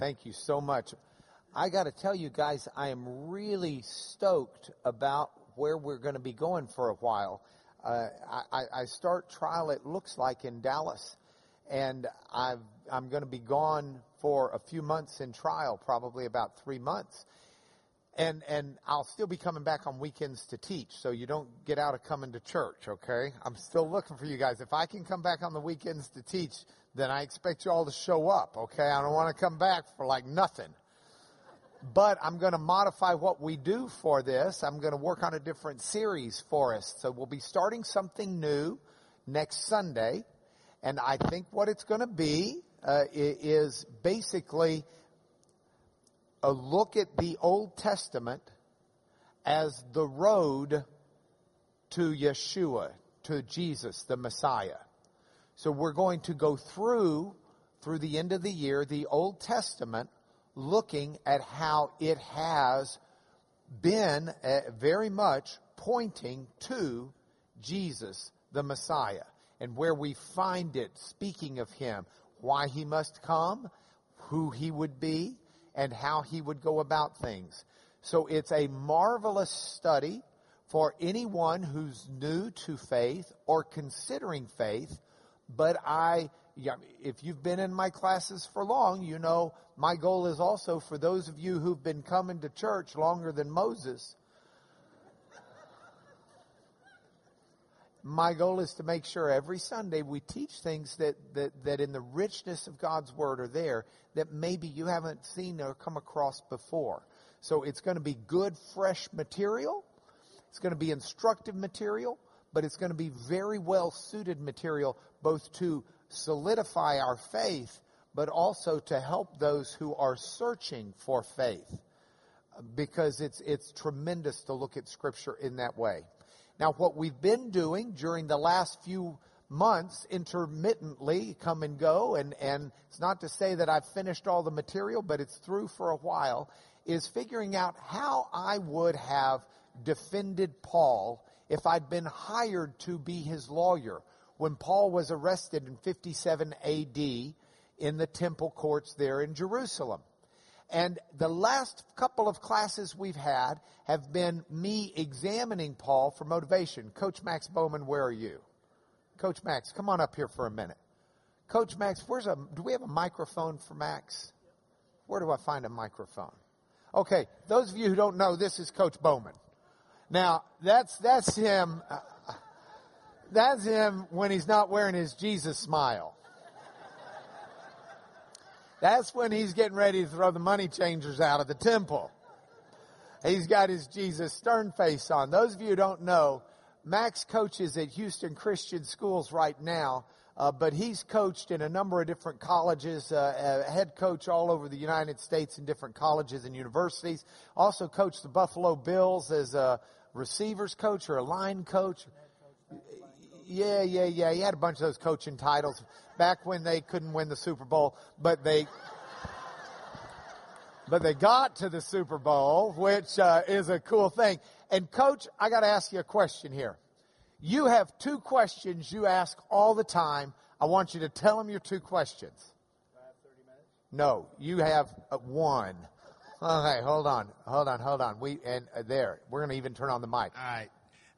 Thank you so much. I got to tell you guys, I am really stoked about where we're going to be going for a while. Uh, I, I start trial, it looks like, in Dallas. And i am going to be gone for a few months in trial, probably about three months. And, and I'll still be coming back on weekends to teach, so you don't get out of coming to church, okay? I'm still looking for you guys. If I can come back on the weekends to teach, then I expect you all to show up, okay? I don't want to come back for like nothing. But I'm going to modify what we do for this. I'm going to work on a different series for us. So we'll be starting something new next Sunday. And I think what it's going to be uh, is basically a look at the Old Testament as the road to Yeshua, to Jesus, the Messiah. So we're going to go through, through the end of the year, the Old Testament, looking at how it has been uh, very much pointing to Jesus, the Messiah, and where we find it speaking of him, why he must come, who he would be, and how he would go about things. So it's a marvelous study for anyone who's new to faith or considering faith but I, if you've been in my classes for long, you know my goal is also for those of you who've been coming to church longer than Moses. My goal is to make sure every Sunday we teach things that, that, that in the richness of God's Word are there that maybe you haven't seen or come across before. So it's going to be good, fresh material. It's going to be instructive material, but it's going to be very well suited material both to solidify our faith, but also to help those who are searching for faith. Because it's, it's tremendous to look at scripture in that way. Now, what we've been doing during the last few months intermittently come and go, and, and it's not to say that I've finished all the material, but it's through for a while, is figuring out how I would have defended Paul if I'd been hired to be his lawyer when Paul was arrested in 57 AD in the temple courts there in Jerusalem. And the last couple of classes we've had have been me examining Paul for motivation. Coach Max Bowman, where are you? Coach Max, come on up here for a minute. Coach Max, where's a, do we have a microphone for Max? Where do I find a microphone? Okay, those of you who don't know, this is Coach Bowman. Now, that's, that's him. Uh, Uh, that's him when he's not wearing his Jesus smile. That's when he's getting ready to throw the money changers out of the temple. He's got his Jesus stern face on. Those of you who don't know, Max coaches at Houston Christian Schools right now, uh, but he's coached in a number of different colleges, uh, a head coach all over the United States in different colleges and universities. Also coached the Buffalo Bills as a receivers coach or a line coach. Yeah, yeah, yeah. He had a bunch of those coaching titles back when they couldn't win the Super Bowl, but they, but they got to the Super Bowl, which uh, is a cool thing. And coach, I got to ask you a question here. You have two questions you ask all the time. I want you to tell them your two questions. No, you have uh, one. Okay, hold on, hold on, hold on. We and uh, there, we're going to even turn on the mic. All right.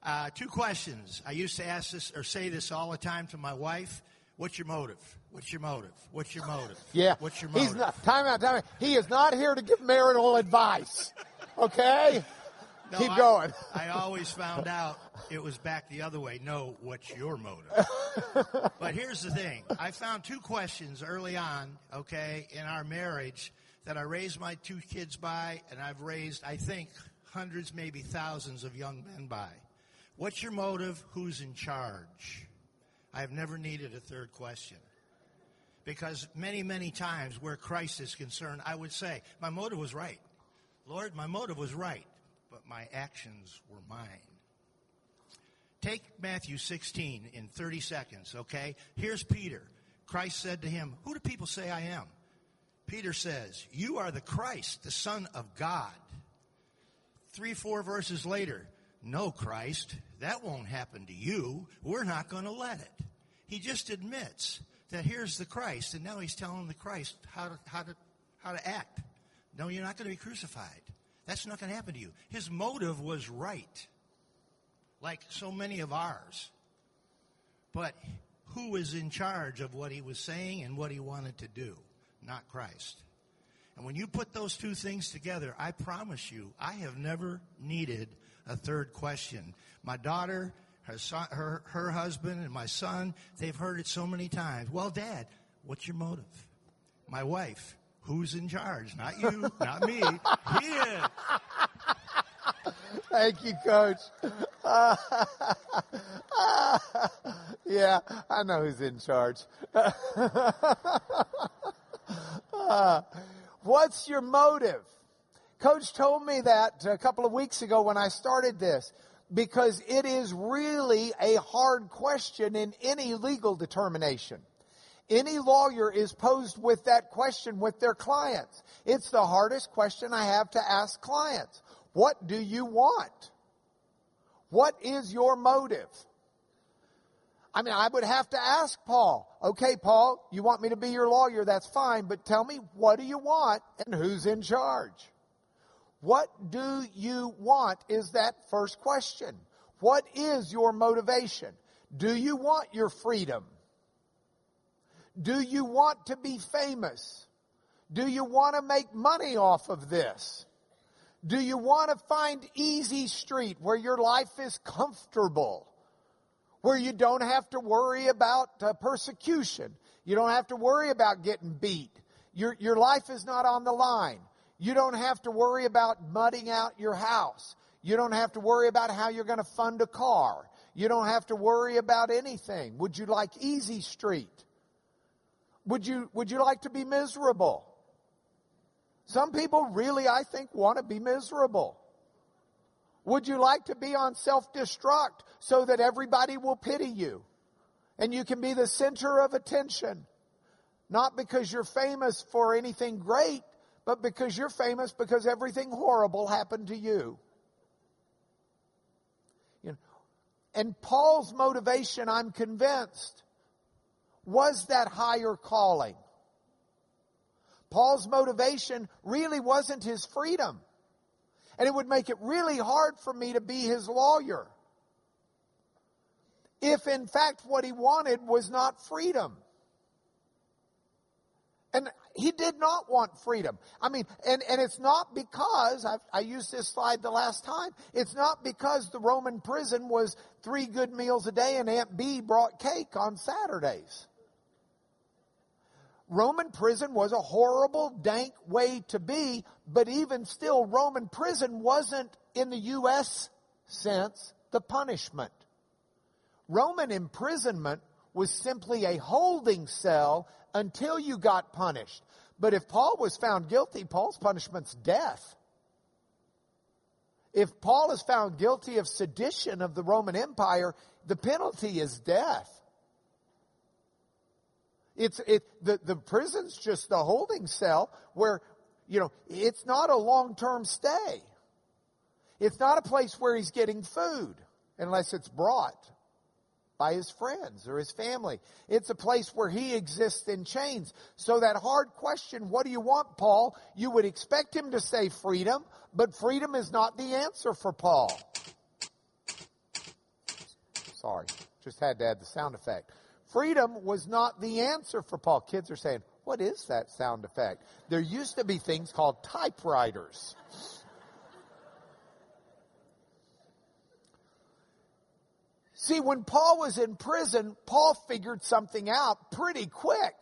Uh, two questions. I used to ask this or say this all the time to my wife. What's your motive? What's your motive? What's your motive? Yeah. What's your motive? He's not, time out, time out. He is not here to give marital advice. Okay? No, Keep I, going. I always found out it was back the other way. No, what's your motive? but here's the thing. I found two questions early on, okay, in our marriage that I raised my two kids by, and I've raised, I think, hundreds, maybe thousands of young men by. What's your motive? Who's in charge? I have never needed a third question. Because many, many times where Christ is concerned, I would say, my motive was right. Lord, my motive was right, but my actions were mine. Take Matthew 16 in 30 seconds, okay? Here's Peter. Christ said to him, Who do people say I am? Peter says, You are the Christ, the Son of God. Three, four verses later, no, Christ, that won't happen to you. We're not going to let it. He just admits that here's the Christ, and now he's telling the Christ how to, how to, how to act. No, you're not going to be crucified. That's not going to happen to you. His motive was right, like so many of ours. But who was in charge of what he was saying and what he wanted to do? Not Christ. And when you put those two things together, I promise you, I have never needed a third question. My daughter, her, son, her, her husband, and my son, they've heard it so many times. Well, Dad, what's your motive? My wife, who's in charge? Not you, not me. He is. Thank you, Coach. yeah, I know who's in charge. what's your motive? Coach told me that a couple of weeks ago when I started this because it is really a hard question in any legal determination. Any lawyer is posed with that question with their clients. It's the hardest question I have to ask clients. What do you want? What is your motive? I mean, I would have to ask Paul, okay, Paul, you want me to be your lawyer? That's fine, but tell me, what do you want and who's in charge? What do you want is that first question. What is your motivation? Do you want your freedom? Do you want to be famous? Do you want to make money off of this? Do you want to find easy street where your life is comfortable? Where you don't have to worry about uh, persecution. You don't have to worry about getting beat. Your, your life is not on the line. You don't have to worry about mudding out your house. You don't have to worry about how you're going to fund a car. You don't have to worry about anything. Would you like easy street? Would you, would you like to be miserable? Some people really, I think, want to be miserable. Would you like to be on self-destruct so that everybody will pity you and you can be the center of attention? Not because you're famous for anything great, but because you're famous because everything horrible happened to you. you know, and Paul's motivation, I'm convinced, was that higher calling. Paul's motivation really wasn't his freedom. And it would make it really hard for me to be his lawyer. If in fact what he wanted was not freedom. And he did not want freedom. I mean, and, and it's not because, I've, I used this slide the last time, it's not because the Roman prison was three good meals a day and Aunt B brought cake on Saturdays. Roman prison was a horrible, dank way to be, but even still, Roman prison wasn't, in the U.S. sense, the punishment. Roman imprisonment was simply a holding cell until you got punished. But if Paul was found guilty, Paul's punishment's death. If Paul is found guilty of sedition of the Roman Empire, the penalty is death. It's it the, the prison's just the holding cell where you know it's not a long term stay. It's not a place where he's getting food unless it's brought by his friends or his family. It's a place where he exists in chains. So that hard question, what do you want, Paul? You would expect him to say freedom, but freedom is not the answer for Paul. Sorry, just had to add the sound effect. Freedom was not the answer for Paul. Kids are saying, what is that sound effect? There used to be things called typewriters. See, when Paul was in prison, Paul figured something out pretty quick.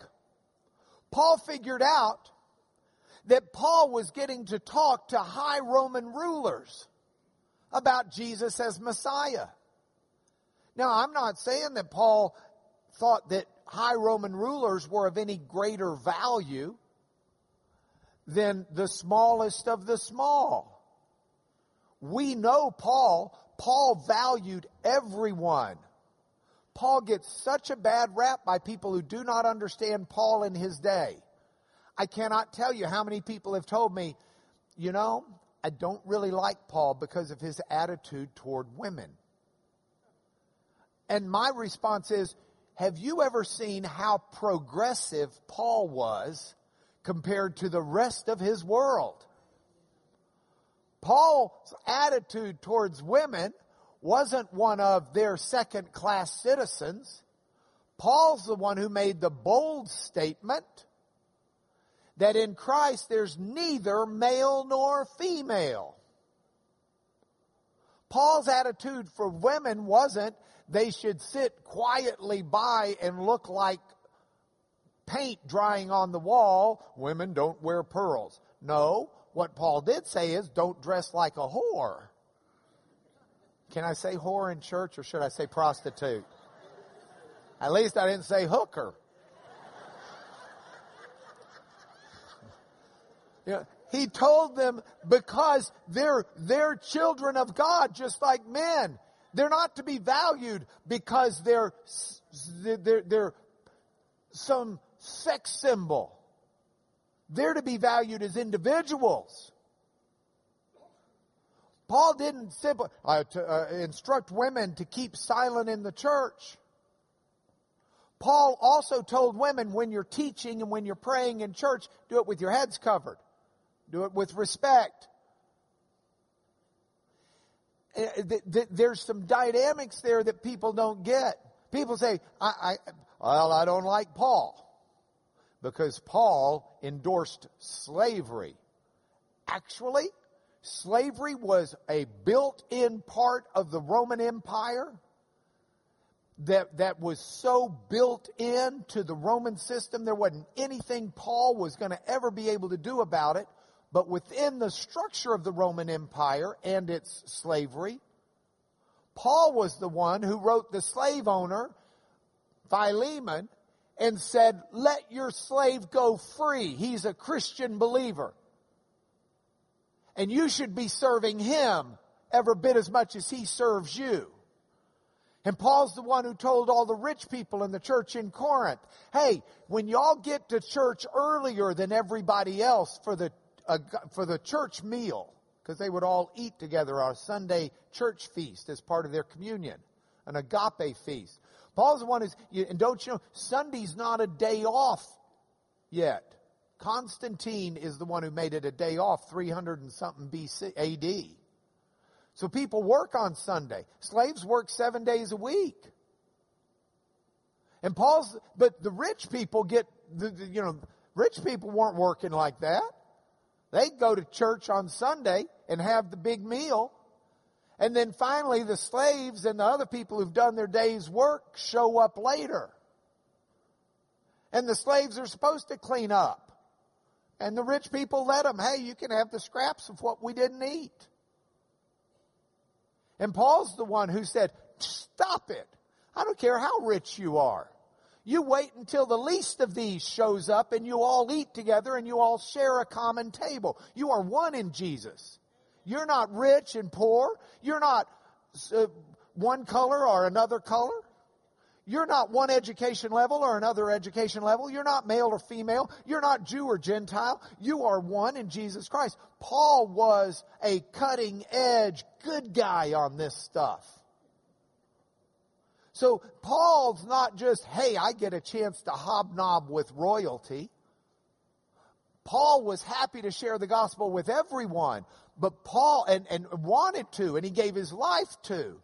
Paul figured out that Paul was getting to talk to high Roman rulers about Jesus as Messiah. Now, I'm not saying that Paul thought that high Roman rulers were of any greater value than the smallest of the small. We know Paul Paul valued everyone. Paul gets such a bad rap by people who do not understand Paul in his day. I cannot tell you how many people have told me, you know, I don't really like Paul because of his attitude toward women. And my response is, have you ever seen how progressive Paul was compared to the rest of his world. Paul's attitude towards women wasn't one of their second class citizens. Paul's the one who made the bold statement that in Christ there's neither male nor female. Paul's attitude for women wasn't they should sit quietly by and look like paint drying on the wall. Women don't wear pearls. No, what Paul did say is don't dress like a whore. Can I say whore in church or should I say prostitute? At least I didn't say hooker. You know, he told them because they're, they're children of God just like men. They're not to be valued because they're, they're, they're some sex symbol. They're to be valued as individuals. Paul didn't simply uh, uh, instruct women to keep silent in the church. Paul also told women when you're teaching and when you're praying in church, do it with your heads covered. Do it with respect. Uh, there's some dynamics there that people don't get. People say, I, I, well, I don't like Paul because Paul endorsed slavery. Actually, slavery was a built-in part of the Roman Empire that, that was so built into the Roman system, there wasn't anything Paul was going to ever be able to do about it. But within the structure of the Roman Empire and its slavery, Paul was the one who wrote the slave owner, Philemon, and said, let your slave go free. He's a Christian believer. And you should be serving him ever bit as much as he serves you. And Paul's the one who told all the rich people in the church in Corinth, hey, when y'all get to church earlier than everybody else for the, uh, for the church meal, because they would all eat together on a Sunday church feast as part of their communion, an agape feast. Paul's the one who's, and don't you know, Sunday's not a day off yet. Constantine is the one who made it a day off 300 and something BC, AD. So people work on Sunday. Slaves work seven days a week. And Paul's, but the rich people get, the, the, you know, rich people weren't working like that. They'd go to church on Sunday and have the big meal and then finally, the slaves and the other people who've done their day's work show up later. And the slaves are supposed to clean up. And the rich people let them, hey, you can have the scraps of what we didn't eat. And Paul's the one who said, stop it. I don't care how rich you are. You wait until the least of these shows up and you all eat together and you all share a common table. You are one in Jesus. You're not rich and poor. You're not uh, one color or another color. You're not one education level or another education level. You're not male or female. You're not Jew or Gentile. You are one in Jesus Christ. Paul was a cutting edge good guy on this stuff. So Paul's not just, hey, I get a chance to hobnob with royalty. Paul was happy to share the gospel with everyone. But Paul, and, and wanted to, and he gave his life to.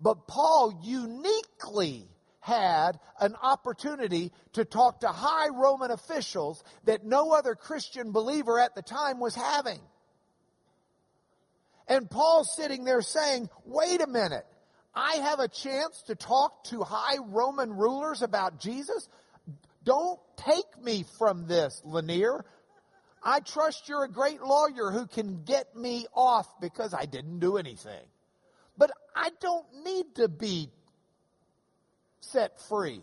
But Paul uniquely had an opportunity to talk to high Roman officials that no other Christian believer at the time was having. And Paul's sitting there saying, wait a minute, I have a chance to talk to high Roman rulers about Jesus? Don't take me from this, Lanier. I trust you're a great lawyer who can get me off because I didn't do anything. But I don't need to be set free.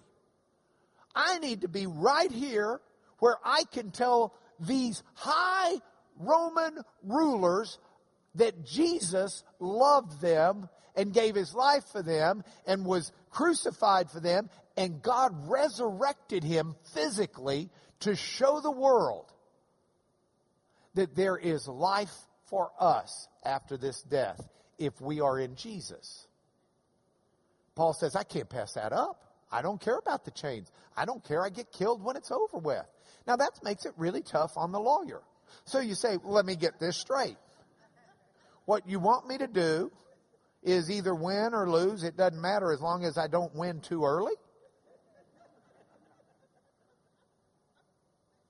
I need to be right here where I can tell these high Roman rulers that Jesus loved them and gave his life for them and was crucified for them and God resurrected him physically to show the world that there is life for us after this death if we are in Jesus. Paul says, I can't pass that up. I don't care about the chains. I don't care. I get killed when it's over with. Now that makes it really tough on the lawyer. So you say, well, let me get this straight. What you want me to do is either win or lose. It doesn't matter as long as I don't win too early.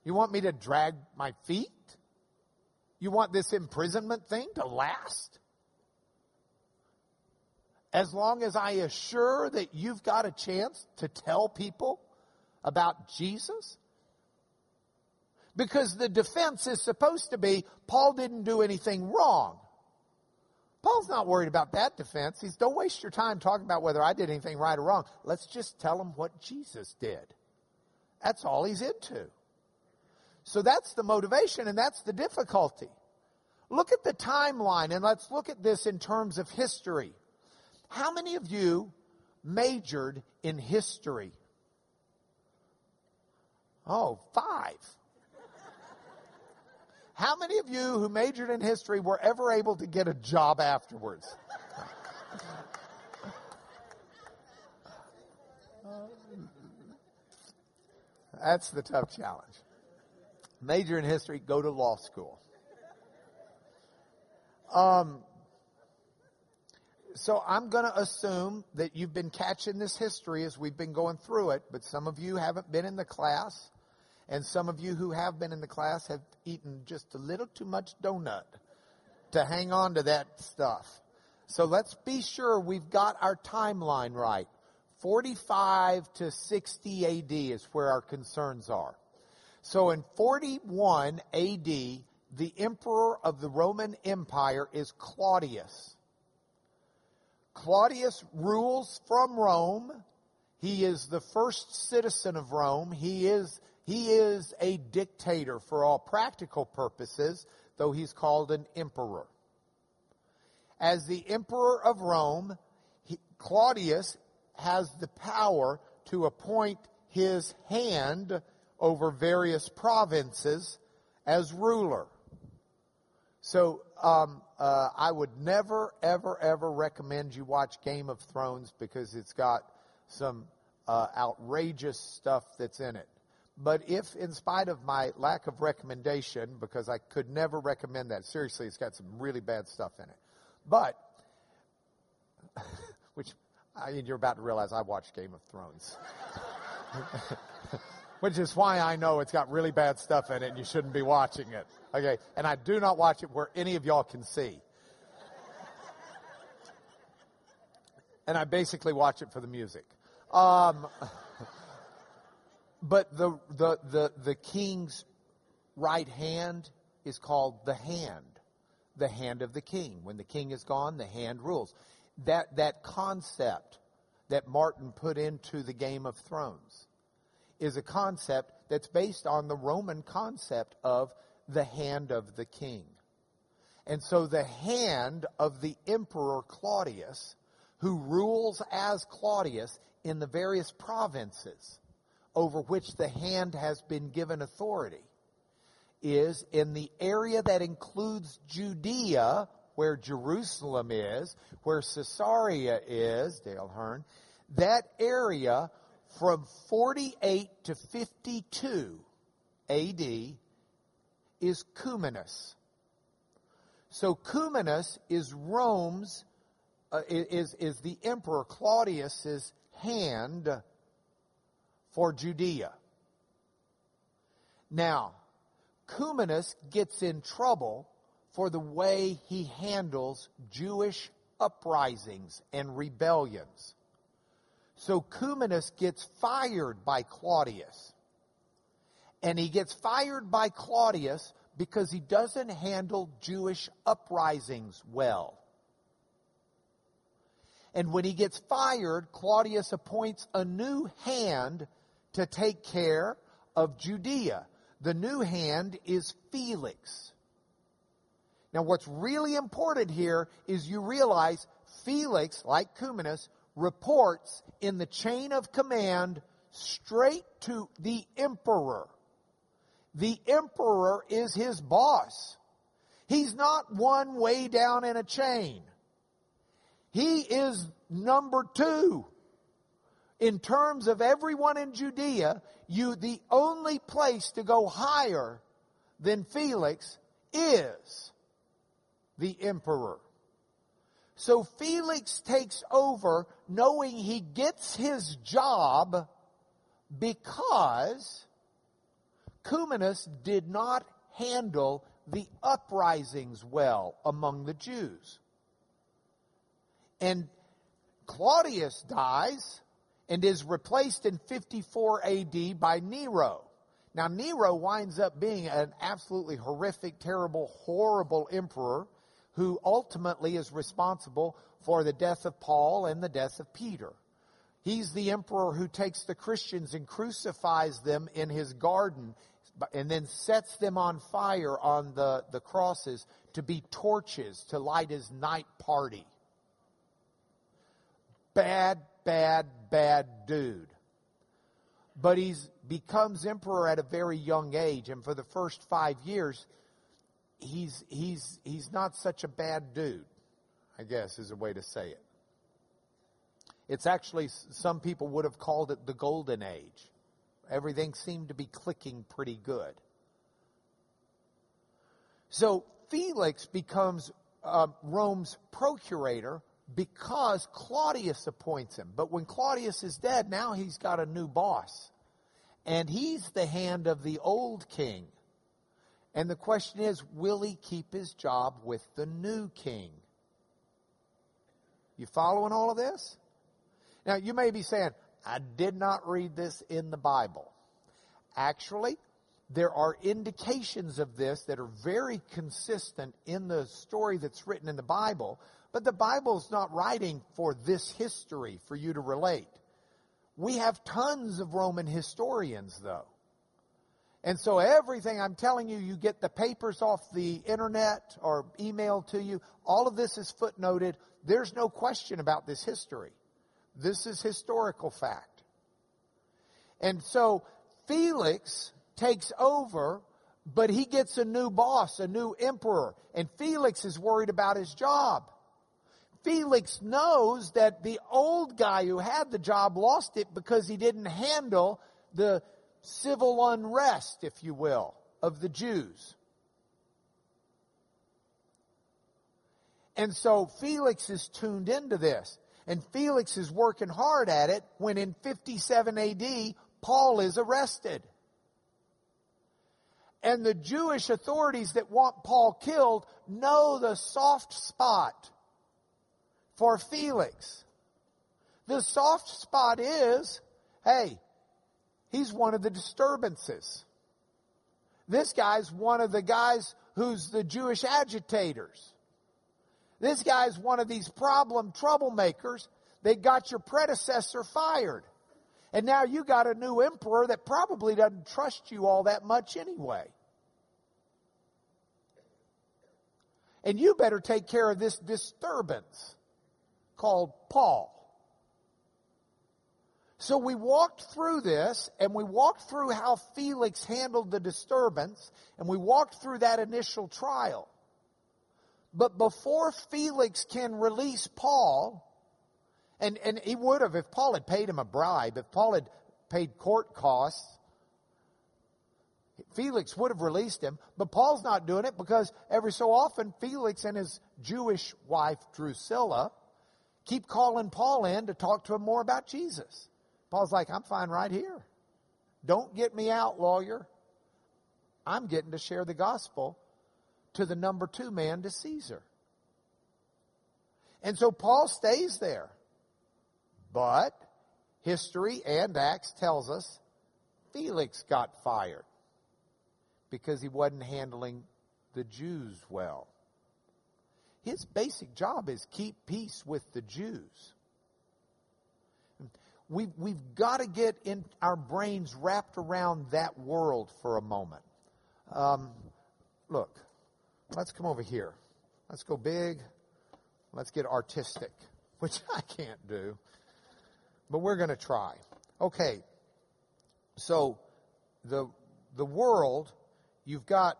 You want me to drag my feet? You want this imprisonment thing to last? As long as I assure that you've got a chance to tell people about Jesus? Because the defense is supposed to be Paul didn't do anything wrong. Paul's not worried about that defense. He's don't waste your time talking about whether I did anything right or wrong. Let's just tell him what Jesus did. That's all he's into. So that's the motivation and that's the difficulty. Look at the timeline and let's look at this in terms of history. How many of you majored in history? Oh, five. How many of you who majored in history were ever able to get a job afterwards? That's the tough challenge. Major in history, go to law school. Um, so I'm going to assume that you've been catching this history as we've been going through it, but some of you haven't been in the class. And some of you who have been in the class have eaten just a little too much donut to hang on to that stuff. So let's be sure we've got our timeline right. 45 to 60 AD is where our concerns are. So in 41 AD, the emperor of the Roman Empire is Claudius. Claudius rules from Rome. He is the first citizen of Rome. He is he is a dictator for all practical purposes, though he's called an emperor. As the emperor of Rome, he, Claudius has the power to appoint his hand over various provinces as ruler. So um, uh, I would never, ever, ever recommend you watch Game of Thrones because it's got some uh, outrageous stuff that's in it. But if, in spite of my lack of recommendation, because I could never recommend that, seriously, it's got some really bad stuff in it. But, which I you're about to realize I watched Game of Thrones. which is why I know it's got really bad stuff in it and you shouldn't be watching it. Okay. And I do not watch it where any of y'all can see. And I basically watch it for the music. Um, but the, the, the, the king's right hand is called the hand. The hand of the king. When the king is gone, the hand rules. That, that concept that Martin put into the Game of Thrones is a concept that's based on the Roman concept of the hand of the king. And so the hand of the emperor Claudius, who rules as Claudius in the various provinces, over which the hand has been given authority is in the area that includes Judea, where Jerusalem is, where Caesarea is, Dale Hearn, that area from 48 to 52 AD is Cumanus. So Cumanus is Rome's, uh, is, is the emperor Claudius's hand for Judea. Now, Cumanus gets in trouble for the way he handles Jewish uprisings and rebellions. So Cumanus gets fired by Claudius. And he gets fired by Claudius because he doesn't handle Jewish uprisings well. And when he gets fired, Claudius appoints a new hand to take care of Judea. The new hand is Felix. Now, what's really important here is you realize Felix, like Cumanus, reports in the chain of command straight to the emperor. The emperor is his boss. He's not one way down in a chain. He is number two. in terms of everyone in Judea, you, the only place to go higher than Felix is the emperor. So Felix takes over knowing he gets his job because Cumanus did not handle the uprisings well among the Jews. And Claudius dies and is replaced in 54 AD by Nero. Now, Nero winds up being an absolutely horrific, terrible, horrible emperor who ultimately is responsible for the death of Paul and the death of Peter. He's the emperor who takes the Christians and crucifies them in his garden and then sets them on fire on the, the crosses to be torches to light his night party. Bad, bad, bad dude. But he's becomes emperor at a very young age, and for the first five years, he's he's he's not such a bad dude, I guess is a way to say it. It's actually some people would have called it the golden age. Everything seemed to be clicking pretty good. So Felix becomes uh, Rome's procurator because Claudius appoints him. But when Claudius is dead, now he's got a new boss. And he's the hand of the old king. And the question is, will he keep his job with the new king? You following all of this? Now, you may be saying, I did not read this in the Bible. Actually, there are indications of this that are very consistent in the story that's written in the Bible, but the Bible is not writing for this history for you to relate. We have tons of Roman historians, though. And so everything I'm telling you, you get the papers off the internet or emailed to you. All of this is footnoted. There's no question about this history. This is historical fact. And so Felix takes over, but he gets a new boss, a new emperor, and Felix is worried about his job. Felix knows that the old guy who had the job lost it because he didn't handle the civil unrest, if you will, of the Jews. And so Felix is tuned into this. And Felix is working hard at it when in 57 AD, Paul is arrested. And the Jewish authorities that want Paul killed know the soft spot for Felix. The soft spot is, hey, he's one of the disturbances. This guy's one of the guys who's the Jewish agitators. This guy's one of these problem troublemakers They got your predecessor fired. And now you got a new emperor that probably doesn't trust you all that much anyway. And you better take care of this disturbance called Paul. So we walked through this and we walked through how Felix handled the disturbance and we walked through that initial trial. But before Felix can release Paul, and, and he would have if Paul had paid him a bribe, if Paul had paid court costs, Felix would have released him, but Paul's not doing it because every so often Felix and his Jewish wife Drusilla keep calling Paul in to talk to him more about Jesus. Paul's like, I'm fine right here. Don't get me out, lawyer. I'm getting to share the gospel to the number two man, to Caesar. And so Paul stays there. But history and Acts tells us Felix got fired because he wasn't handling the Jews well. His basic job is keep peace with the Jews. We've, we've got to get in our brains wrapped around that world for a moment. Um, look, let's come over here. Let's go big. Let's get artistic, which I can't do. But we're going to try. Okay. So the, the world, you've got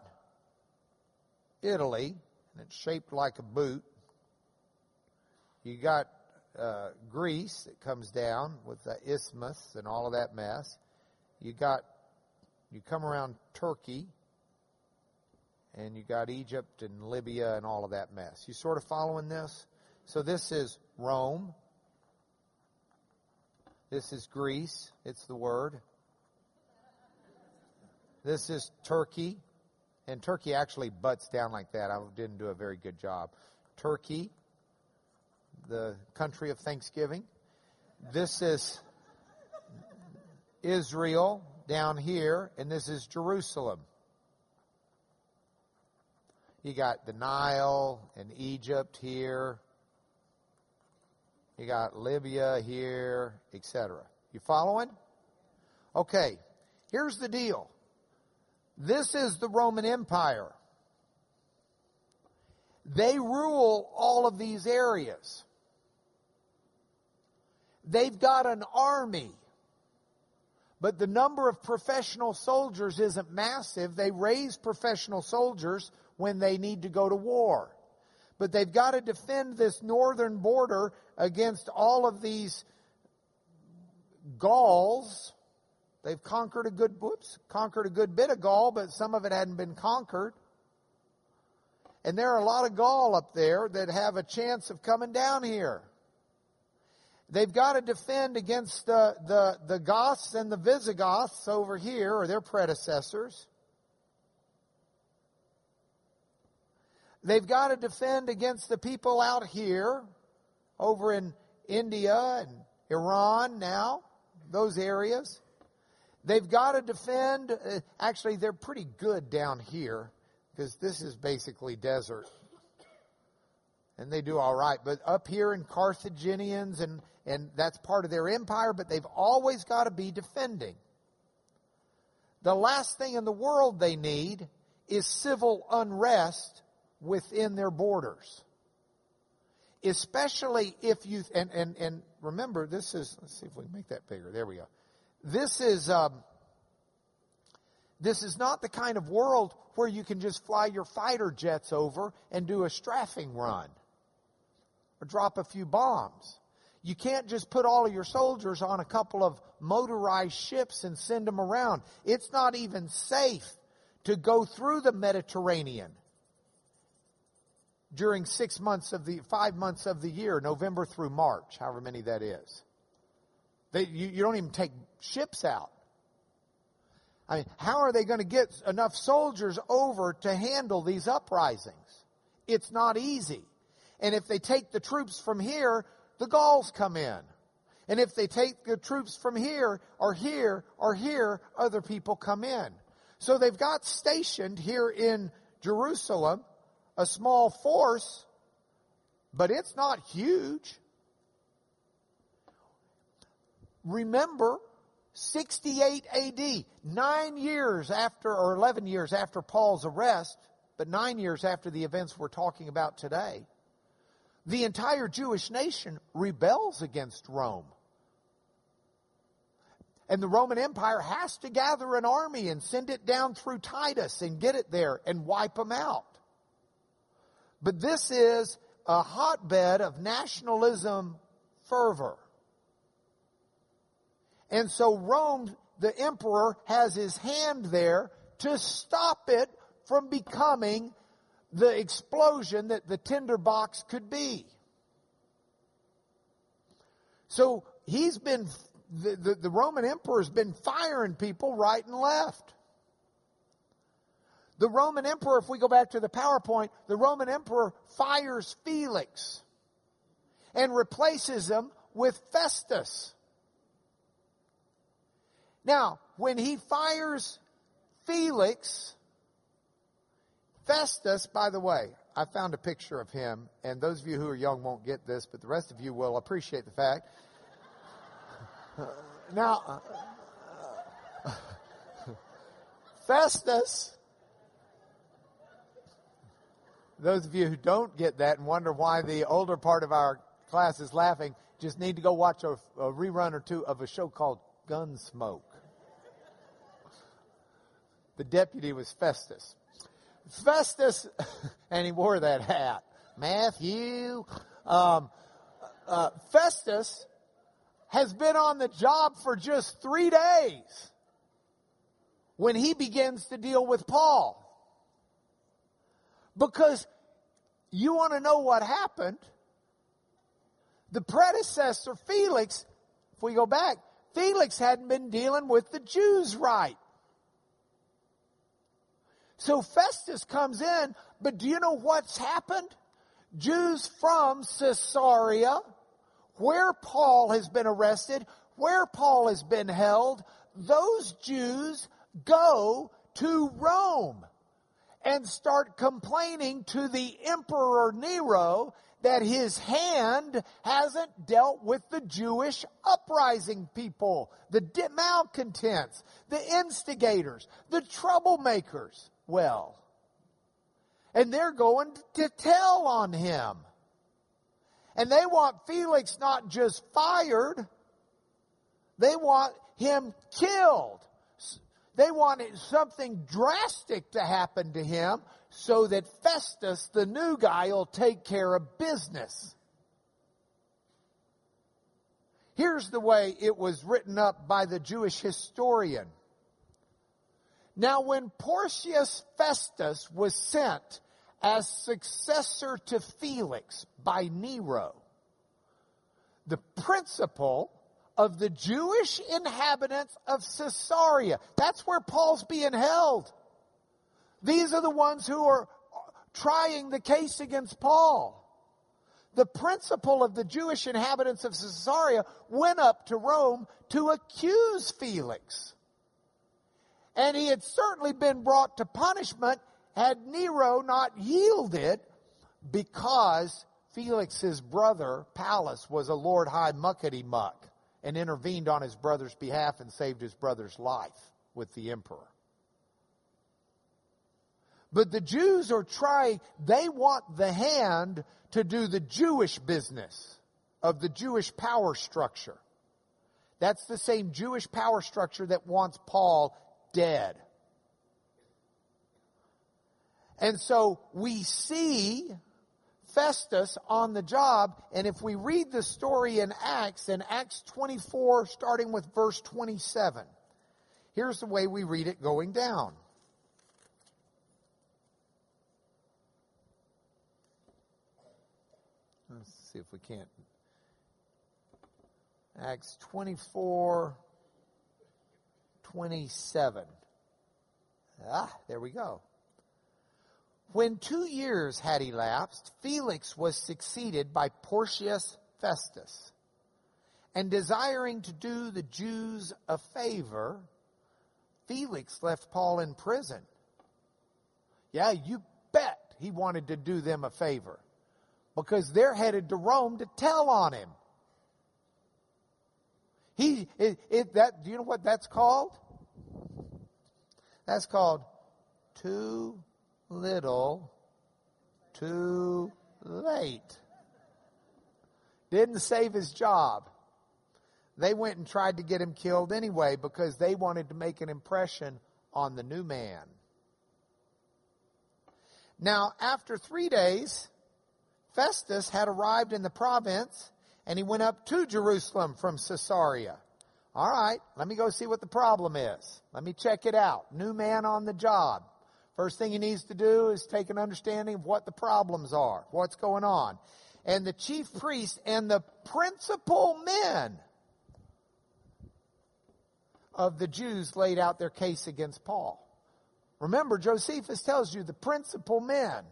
Italy, and it's shaped like a boot. You got uh, Greece that comes down with the isthmus and all of that mess. You got you come around Turkey, and you got Egypt and Libya and all of that mess. You sort of following this? So this is Rome. This is Greece. It's the word. This is Turkey. And Turkey actually butts down like that. I didn't do a very good job. Turkey, the country of Thanksgiving. This is Israel down here, and this is Jerusalem. You got the Nile and Egypt here. You got Libya here, etc. You following? Okay, here's the deal. This is the Roman Empire. They rule all of these areas. They've got an army. But the number of professional soldiers isn't massive. They raise professional soldiers when they need to go to war. But they've got to defend this northern border against all of these Gauls. They've conquered a good whoops, conquered a good bit of Gaul, but some of it hadn't been conquered. And there are a lot of Gaul up there that have a chance of coming down here. They've got to defend against the, the, the Goths and the Visigoths over here, or their predecessors. They've got to defend against the people out here, over in India and Iran now, those areas. They've got to defend, uh, actually, they're pretty good down here, because this is basically desert. And they do all right. But up here in Carthaginians and and that's part of their empire, but they've always got to be defending. The last thing in the world they need is civil unrest within their borders. Especially if you, and, and, and remember, this is, let's see if we can make that bigger. There we go. This is, um, this is not the kind of world where you can just fly your fighter jets over and do a strafing run or drop a few bombs. You can't just put all of your soldiers on a couple of motorized ships and send them around. It's not even safe to go through the Mediterranean during six months of the, five months of the year, November through March, however many that is. They, you, you don't even take ships out. I mean, how are they going to get enough soldiers over to handle these uprisings? It's not easy. And if they take the troops from here, the Gauls come in. And if they take the troops from here or here or here, other people come in. So they've got stationed here in Jerusalem a small force, but it's not huge. Remember, 68 AD, nine years after, or 11 years after Paul's arrest, but nine years after the events we're talking about today, the entire Jewish nation rebels against Rome. And the Roman Empire has to gather an army and send it down through Titus and get it there and wipe them out. But this is a hotbed of nationalism fervor. And so Rome, the emperor, has his hand there to stop it from becoming the explosion that the tinderbox could be. So he's been, the, the, the Roman emperor's been firing people right and left. The Roman emperor, if we go back to the PowerPoint, the Roman emperor fires Felix and replaces him with Festus. Now, when he fires Felix, Festus, by the way, I found a picture of him, and those of you who are young won't get this, but the rest of you will appreciate the fact. now, Festus, those of you who don't get that and wonder why the older part of our class is laughing, just need to go watch a, a rerun or two of a show called Gunsmoke. The deputy was Festus. Festus, and he wore that hat. Matthew. Um, uh, Festus has been on the job for just three days when he begins to deal with Paul. Because you want to know what happened? The predecessor, Felix, if we go back, Felix hadn't been dealing with the Jews right. So Festus comes in, but do you know what's happened? Jews from Caesarea, where Paul has been arrested, where Paul has been held, those Jews go to Rome and start complaining to the Emperor Nero that his hand hasn't dealt with the Jewish uprising people, the malcontents, the instigators, the troublemakers well. And they're going to tell on him. And they want Felix not just fired, they want him killed. They want something drastic to happen to him so that Festus, the new guy, will take care of business. Here's the way it was written up by the Jewish historian. Now, when Porcius Festus was sent as successor to Felix by Nero, the principal of the Jewish inhabitants of Caesarea, that's where Paul's being held. These are the ones who are trying the case against Paul. The principal of the Jewish inhabitants of Caesarea went up to Rome to accuse Felix. And he had certainly been brought to punishment had Nero not yielded because Felix's brother, Pallas, was a Lord High muckety muck and intervened on his brother's behalf and saved his brother's life with the emperor. But the Jews are trying, they want the hand to do the Jewish business of the Jewish power structure. That's the same Jewish power structure that wants Paul dead. And so we see Festus on the job, and if we read the story in Acts, in Acts 24, starting with verse 27, here's the way we read it going down. Let's see if we can't. Acts 24, 27. Ah, there we go. When two years had elapsed, Felix was succeeded by Porcius Festus. And desiring to do the Jews a favor, Felix left Paul in prison. Yeah, you bet he wanted to do them a favor because they're headed to Rome to tell on him. He, it, it, that, do you know what that's called? That's called too little, too late. Didn't save his job. They went and tried to get him killed anyway because they wanted to make an impression on the new man. Now, after three days, Festus had arrived in the province and he went up to Jerusalem from Caesarea. All right, let me go see what the problem is. Let me check it out. New man on the job. First thing he needs to do is take an understanding of what the problems are, what's going on. And the chief priest and the principal men of the Jews laid out their case against Paul. Remember, Josephus tells you the principal men.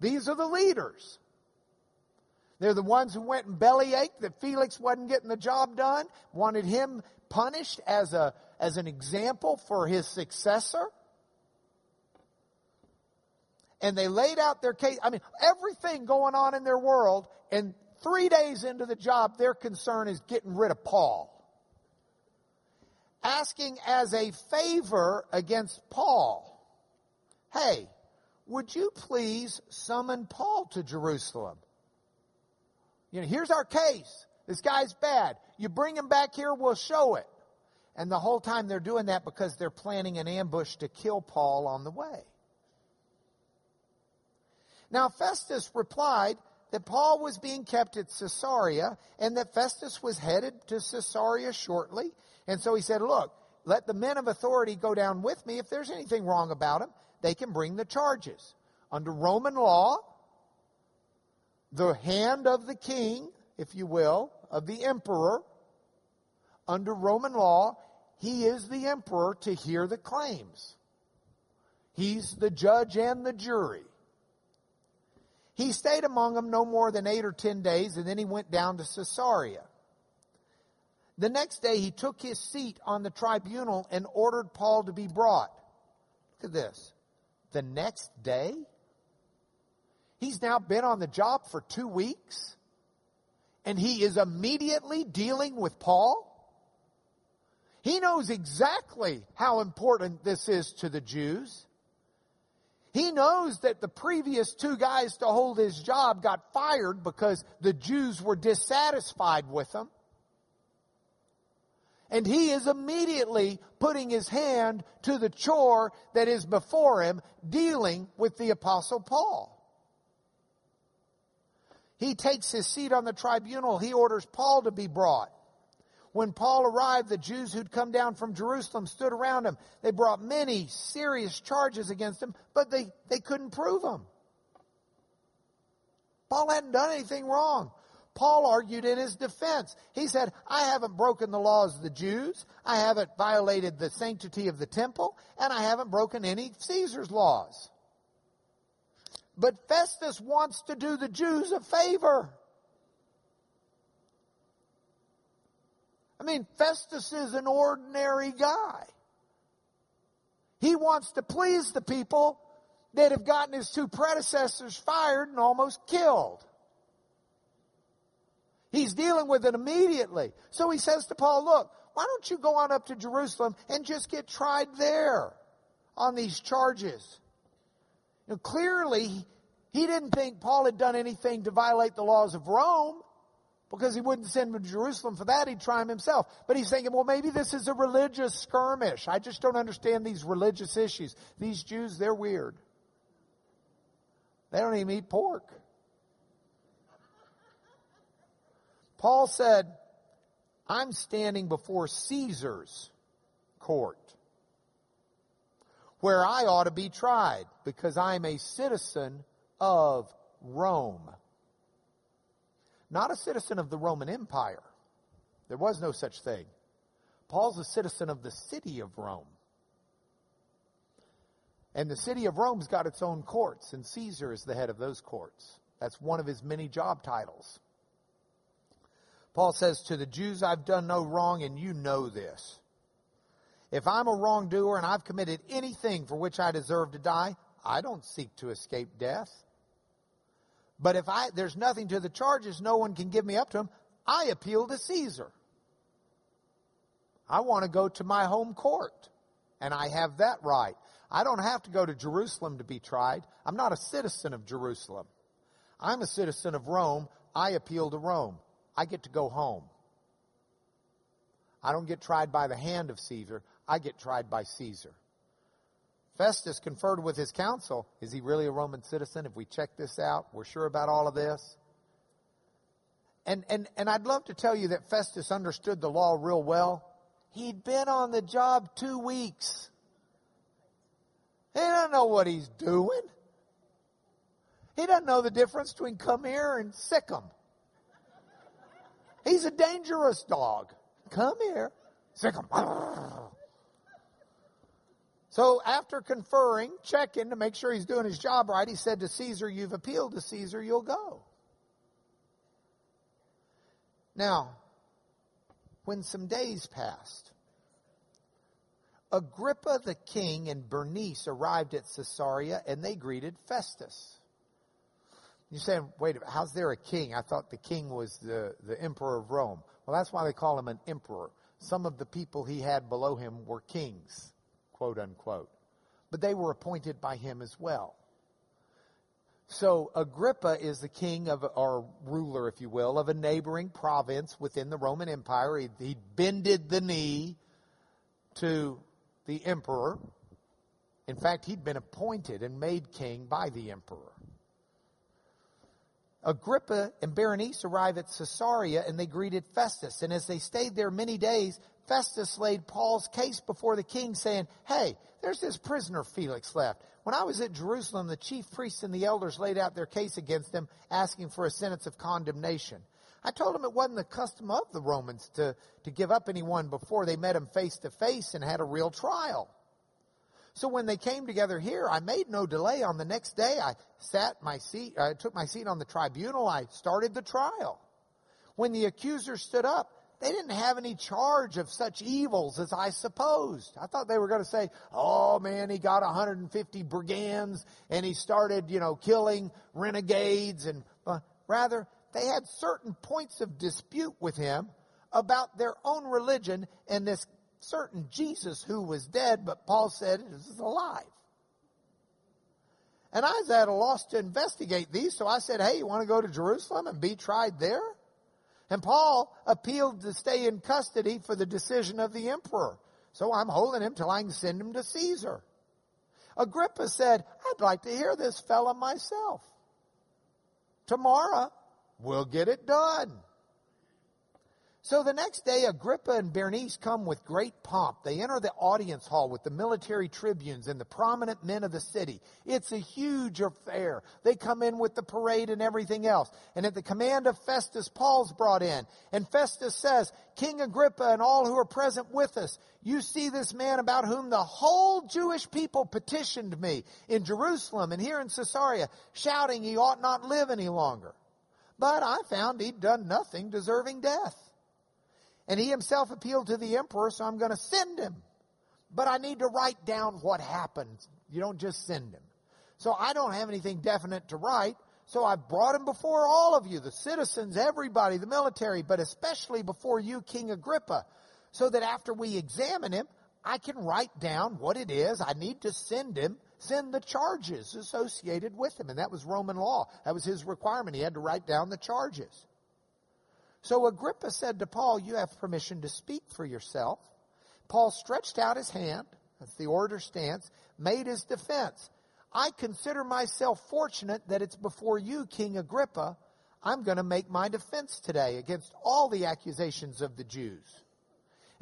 These are the leaders. They're the ones who went and bellyached that Felix wasn't getting the job done, wanted him punished as a as an example for his successor. And they laid out their case. I mean, everything going on in their world, and three days into the job, their concern is getting rid of Paul. Asking as a favor against Paul, hey, would you please summon Paul to Jerusalem? You know, here's our case. This guy's bad. You bring him back here, we'll show it. And the whole time they're doing that because they're planning an ambush to kill Paul on the way. Now Festus replied that Paul was being kept at Caesarea and that Festus was headed to Caesarea shortly. And so he said, Look, let the men of authority go down with me. If there's anything wrong about him, they can bring the charges. Under Roman law, the hand of the king, if you will, of the emperor, under Roman law, he is the emperor to hear the claims. He's the judge and the jury. He stayed among them no more than eight or ten days, and then he went down to Caesarea. The next day, he took his seat on the tribunal and ordered Paul to be brought. Look at this. The next day? He's now been on the job for two weeks, and he is immediately dealing with Paul? He knows exactly how important this is to the Jews. He knows that the previous two guys to hold his job got fired because the Jews were dissatisfied with him. And he is immediately putting his hand to the chore that is before him, dealing with the Apostle Paul. He takes his seat on the tribunal. He orders Paul to be brought. When Paul arrived, the Jews who'd come down from Jerusalem stood around him. They brought many serious charges against him, but they, they couldn't prove them. Paul hadn't done anything wrong. Paul argued in his defense. He said, I haven't broken the laws of the Jews. I haven't violated the sanctity of the temple, and I haven't broken any Caesar's laws. But Festus wants to do the Jews a favor. I mean, Festus is an ordinary guy. He wants to please the people that have gotten his two predecessors fired and almost killed. He's dealing with it immediately. So he says to Paul, look, why don't you go on up to Jerusalem and just get tried there on these charges? Now, clearly, he didn't think Paul had done anything to violate the laws of Rome because he wouldn't send him to Jerusalem for that. He'd try him himself. But he's thinking, well, maybe this is a religious skirmish. I just don't understand these religious issues. These Jews, they're weird. They don't even eat pork. Paul said, I'm standing before Caesar's court where I ought to be tried because I'm a citizen of Rome not a citizen of the Roman Empire. There was no such thing. Paul's a citizen of the city of Rome. And the city of Rome's got its own courts, and Caesar is the head of those courts. That's one of his many job titles. Paul says, To the Jews, I've done no wrong, and you know this. If I'm a wrongdoer and I've committed anything for which I deserve to die, I don't seek to escape death. But if I, there's nothing to the charges, no one can give me up to them, I appeal to Caesar. I want to go to my home court, and I have that right. I don't have to go to Jerusalem to be tried. I'm not a citizen of Jerusalem. I'm a citizen of Rome. I appeal to Rome. I get to go home. I don't get tried by the hand of Caesar. I get tried by Caesar. Festus conferred with his council. Is he really a Roman citizen? If we check this out, we're sure about all of this. And, and, and I'd love to tell you that Festus understood the law real well. He'd been on the job two weeks. He doesn't know what he's doing. He doesn't know the difference between come here and sic 'em. He's a dangerous dog. Come here, sic 'em. So after conferring, checking to make sure he's doing his job right, he said to Caesar, You've appealed to Caesar, you'll go. Now, when some days passed, Agrippa the king and Bernice arrived at Caesarea and they greeted Festus. You're saying, wait, how's there a king? I thought the king was the, the emperor of Rome. Well, that's why they call him an emperor. Some of the people he had below him were kings quote unquote. But they were appointed by him as well. So Agrippa is the king of, or ruler, if you will, of a neighboring province within the Roman Empire. He, he bended the knee to the emperor. In fact, he'd been appointed and made king by the emperor. Agrippa and Berenice arrive at Caesarea and they greeted Festus. And as they stayed there many days, Festus laid Paul's case before the king saying, Hey, there's this prisoner Felix left. When I was at Jerusalem, the chief priests and the elders laid out their case against him, asking for a sentence of condemnation. I told him it wasn't the custom of the Romans to, to give up anyone before they met him face to face and had a real trial. So when they came together here, I made no delay. On the next day, I sat my seat, I took my seat on the tribunal. I started the trial. When the accusers stood up, they didn't have any charge of such evils as I supposed. I thought they were going to say, oh man, he got 150 brigands and he started, you know, killing renegades and, uh, rather, they had certain points of dispute with him about their own religion and this certain Jesus who was dead, but Paul said is alive. And I was at a loss to investigate these, so I said, hey, you want to go to Jerusalem and be tried there? And Paul appealed to stay in custody for the decision of the emperor. So I'm holding him till I can send him to Caesar. Agrippa said, I'd like to hear this fella myself. Tomorrow, we'll get it done. So the next day, Agrippa and Bernice come with great pomp. They enter the audience hall with the military tribunes and the prominent men of the city. It's a huge affair. They come in with the parade and everything else. And at the command of Festus, Paul's brought in. And Festus says, King Agrippa and all who are present with us, you see this man about whom the whole Jewish people petitioned me in Jerusalem and here in Caesarea, shouting he ought not live any longer. But I found he'd done nothing deserving death. And he himself appealed to the emperor, so I'm going to send him. But I need to write down what happened. You don't just send him. So I don't have anything definite to write. So I brought him before all of you, the citizens, everybody, the military, but especially before you, King Agrippa, so that after we examine him, I can write down what it is I need to send him, send the charges associated with him. And that was Roman law. That was his requirement. He had to write down the charges. So Agrippa said to Paul, You have permission to speak for yourself. Paul stretched out his hand, that's the order stance, made his defense. I consider myself fortunate that it's before you, King Agrippa. I'm going to make my defense today against all the accusations of the Jews,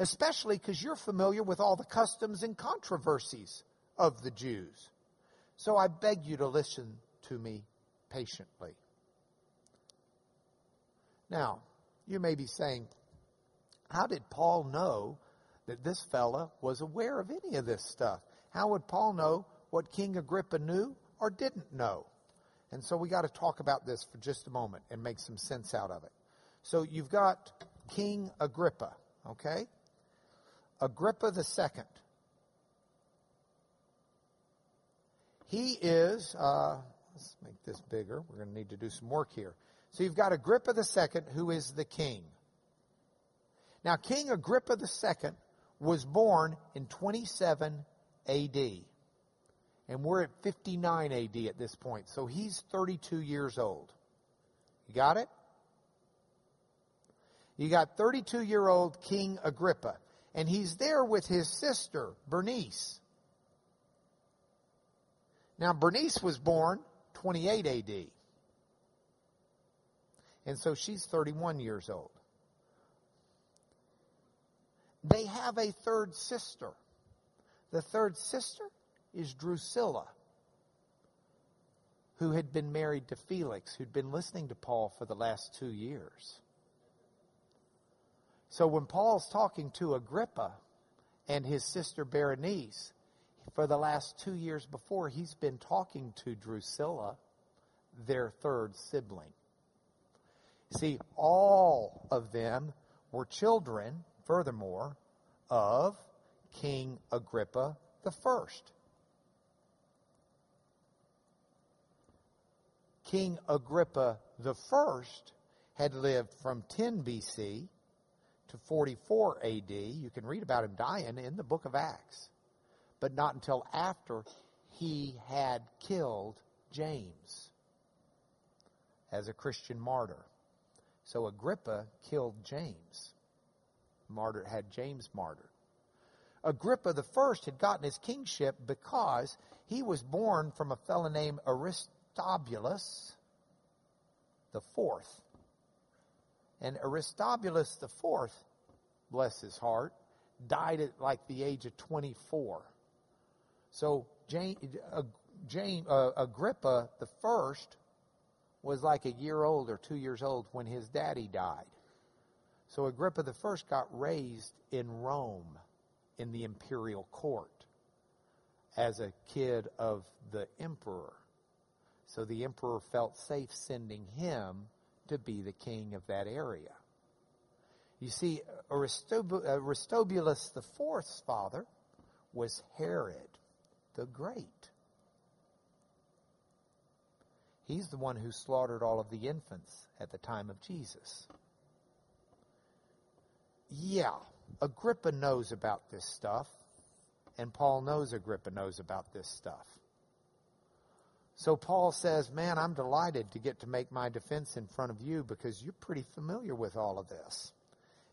especially because you're familiar with all the customs and controversies of the Jews. So I beg you to listen to me patiently. Now, you may be saying, how did Paul know that this fella was aware of any of this stuff? How would Paul know what King Agrippa knew or didn't know? And so we got to talk about this for just a moment and make some sense out of it. So you've got King Agrippa, okay? Agrippa the second. He is, uh, let's make this bigger. We're going to need to do some work here. So you've got Agrippa II, who is the king. Now, King Agrippa II was born in 27 AD. And we're at 59 AD at this point. So he's 32 years old. You got it? You got 32 year old King Agrippa. And he's there with his sister, Bernice. Now, Bernice was born 28 AD. And so she's 31 years old. They have a third sister. The third sister is Drusilla, who had been married to Felix, who'd been listening to Paul for the last two years. So when Paul's talking to Agrippa and his sister Berenice, for the last two years before, he's been talking to Drusilla, their third sibling. See, all of them were children, furthermore, of King Agrippa the first. King Agrippa the first had lived from 10 BC to 44 AD. You can read about him dying in the book of Acts, but not until after he had killed James as a Christian martyr. So Agrippa killed James, martyred, had James martyred. Agrippa the first had gotten his kingship because he was born from a fellow named Aristobulus. the fourth. And Aristobulus the fourth, bless his heart, died at like the age of 24. So Jane, uh, uh, Agrippa the first was like a year old or two years old when his daddy died. So Agrippa first got raised in Rome in the imperial court as a kid of the emperor. So the emperor felt safe sending him to be the king of that area. You see, uh, Aristobulus IV's father was Herod the Great. He's the one who slaughtered all of the infants at the time of Jesus. Yeah, Agrippa knows about this stuff, and Paul knows Agrippa knows about this stuff. So Paul says, Man, I'm delighted to get to make my defense in front of you because you're pretty familiar with all of this.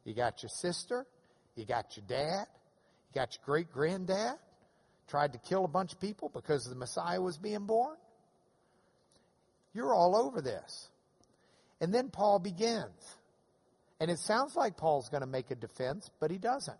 You got your sister, you got your dad, you got your great granddad, tried to kill a bunch of people because the Messiah was being born. You're all over this. And then Paul begins. And it sounds like Paul's going to make a defense, but he doesn't.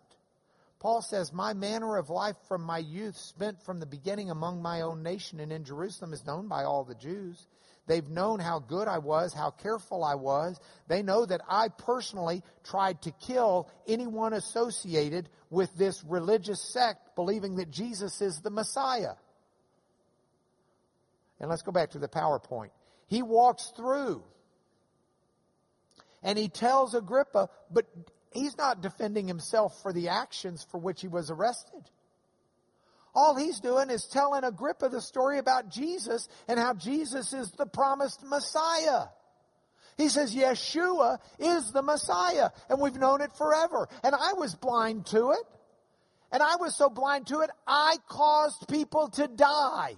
Paul says, My manner of life from my youth, spent from the beginning among my own nation and in Jerusalem, is known by all the Jews. They've known how good I was, how careful I was. They know that I personally tried to kill anyone associated with this religious sect, believing that Jesus is the Messiah. And let's go back to the PowerPoint. He walks through and he tells Agrippa, but he's not defending himself for the actions for which he was arrested. All he's doing is telling Agrippa the story about Jesus and how Jesus is the promised Messiah. He says Yeshua is the Messiah and we've known it forever. And I was blind to it. And I was so blind to it, I caused people to die.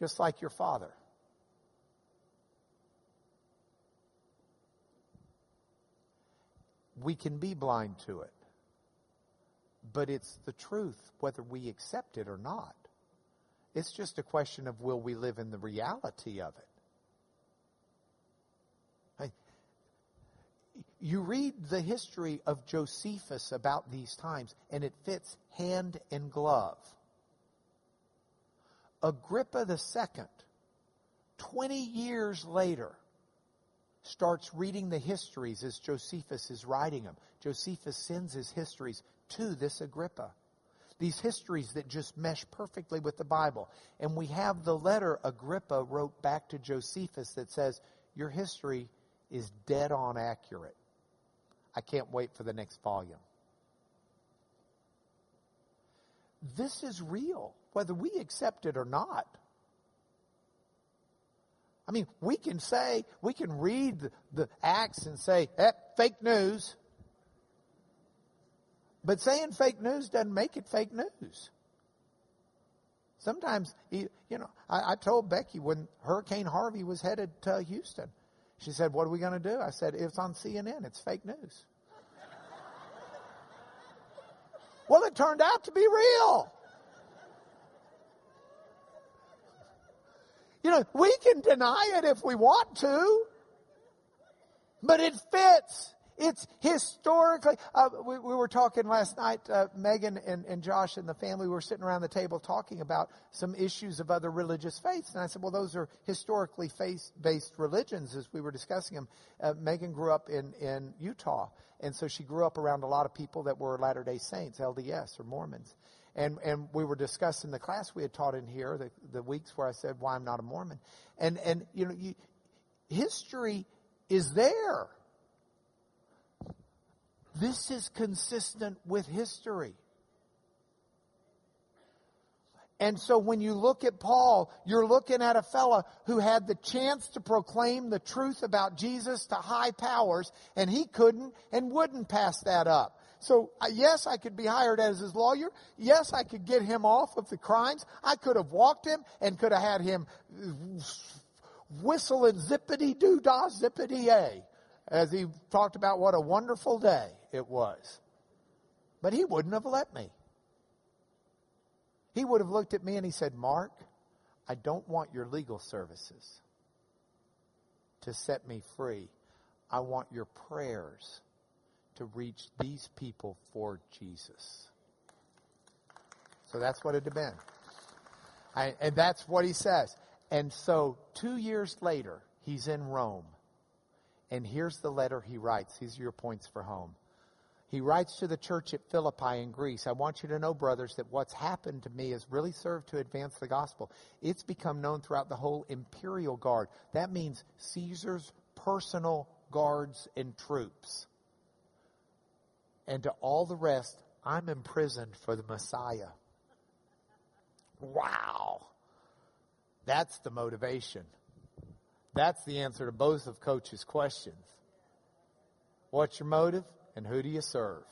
Just like your father. we can be blind to it. But it's the truth, whether we accept it or not. It's just a question of will we live in the reality of it. You read the history of Josephus about these times, and it fits hand in glove. Agrippa II, 20 years later, starts reading the histories as Josephus is writing them. Josephus sends his histories to this Agrippa. These histories that just mesh perfectly with the Bible. And we have the letter Agrippa wrote back to Josephus that says, Your history is dead on accurate. I can't wait for the next volume. This is real, whether we accept it or not. I mean, we can say, we can read the, the Acts and say, eh, fake news. But saying fake news doesn't make it fake news. Sometimes, you know, I, I told Becky when Hurricane Harvey was headed to Houston, she said, What are we going to do? I said, It's on CNN. It's fake news. well, it turned out to be real. You know, we can deny it if we want to, but it fits. It's historically. Uh, we, we, were talking last night, uh, Megan and, and, Josh and the family were sitting around the table talking about some issues of other religious faiths. And I said, well, those are historically faith based religions as we were discussing them. Uh, Megan grew up in, in Utah. And so she grew up around a lot of people that were Latter day Saints, LDS or Mormons. And, and we were discussing the class we had taught in here, the, the weeks where I said why I'm not a Mormon. And, and you know, you, history is there. This is consistent with history. And so when you look at Paul, you're looking at a fella who had the chance to proclaim the truth about Jesus to high powers, and he couldn't and wouldn't pass that up. So, yes, I could be hired as his lawyer. Yes, I could get him off of the crimes. I could have walked him and could have had him whistling zippity doo dah zippity a as he talked about what a wonderful day it was. But he wouldn't have let me. He would have looked at me and he said, Mark, I don't want your legal services. to set me free. I want your prayers to reach these people for Jesus. So that's what it had been. I, and that's what he says. And so two years later, he's in Rome. And here's the letter he writes. These are your points for home. He writes to the church at Philippi in Greece, I want you to know, brothers, that what's happened to me has really served to advance the gospel. It's become known throughout the whole imperial guard. That means Caesar's personal guards and troops. And to all the rest, I'm imprisoned for the Messiah. Wow. That's the motivation. That's the answer to both of Coach's questions. What's your motive and who do you serve?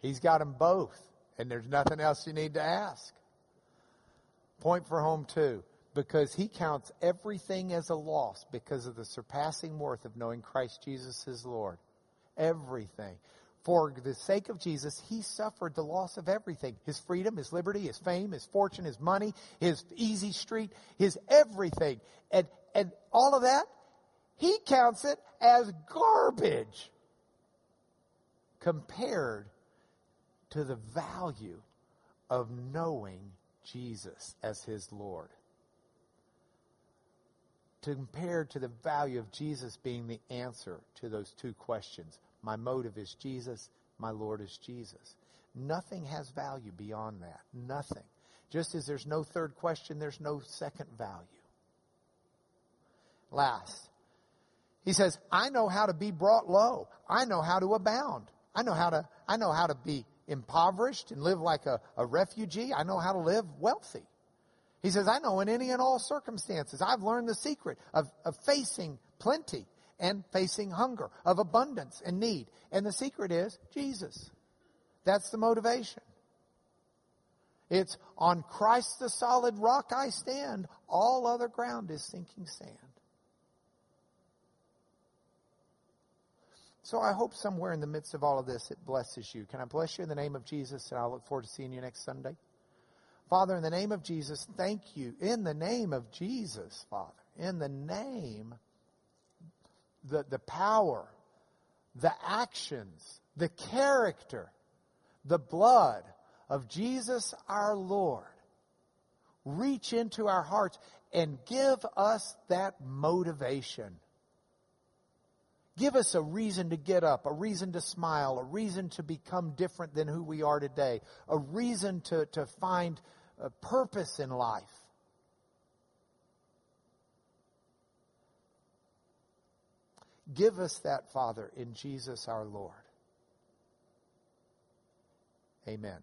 He's got them both, and there's nothing else you need to ask. Point for home, too, because he counts everything as a loss because of the surpassing worth of knowing Christ Jesus is Lord. Everything. For the sake of Jesus, he suffered the loss of everything his freedom, his liberty, his fame, his fortune, his money, his easy street, his everything. And, and all of that, he counts it as garbage compared to the value of knowing Jesus as his Lord. Compared to the value of Jesus being the answer to those two questions my motive is Jesus. My Lord is Jesus. Nothing has value beyond that. Nothing. Just as there's no third question, there's no second value. Last, he says, I know how to be brought low. I know how to abound. I know how to, I know how to be impoverished and live like a, a refugee. I know how to live wealthy. He says, I know in any and all circumstances. I've learned the secret of, of facing plenty and facing hunger, of abundance and need. And the secret is Jesus. That's the motivation. It's on Christ the solid rock I stand. All other ground is sinking sand. So I hope somewhere in the midst of all of this it blesses you. Can I bless you in the name of Jesus? And I look forward to seeing you next Sunday. Father, in the name of Jesus, thank you. In the name of Jesus, Father. In the name the, the power, the actions, the character, the blood of Jesus our Lord reach into our hearts and give us that motivation. Give us a reason to get up, a reason to smile, a reason to become different than who we are today, a reason to, to find a purpose in life. Give us that, Father, in Jesus our Lord. Amen.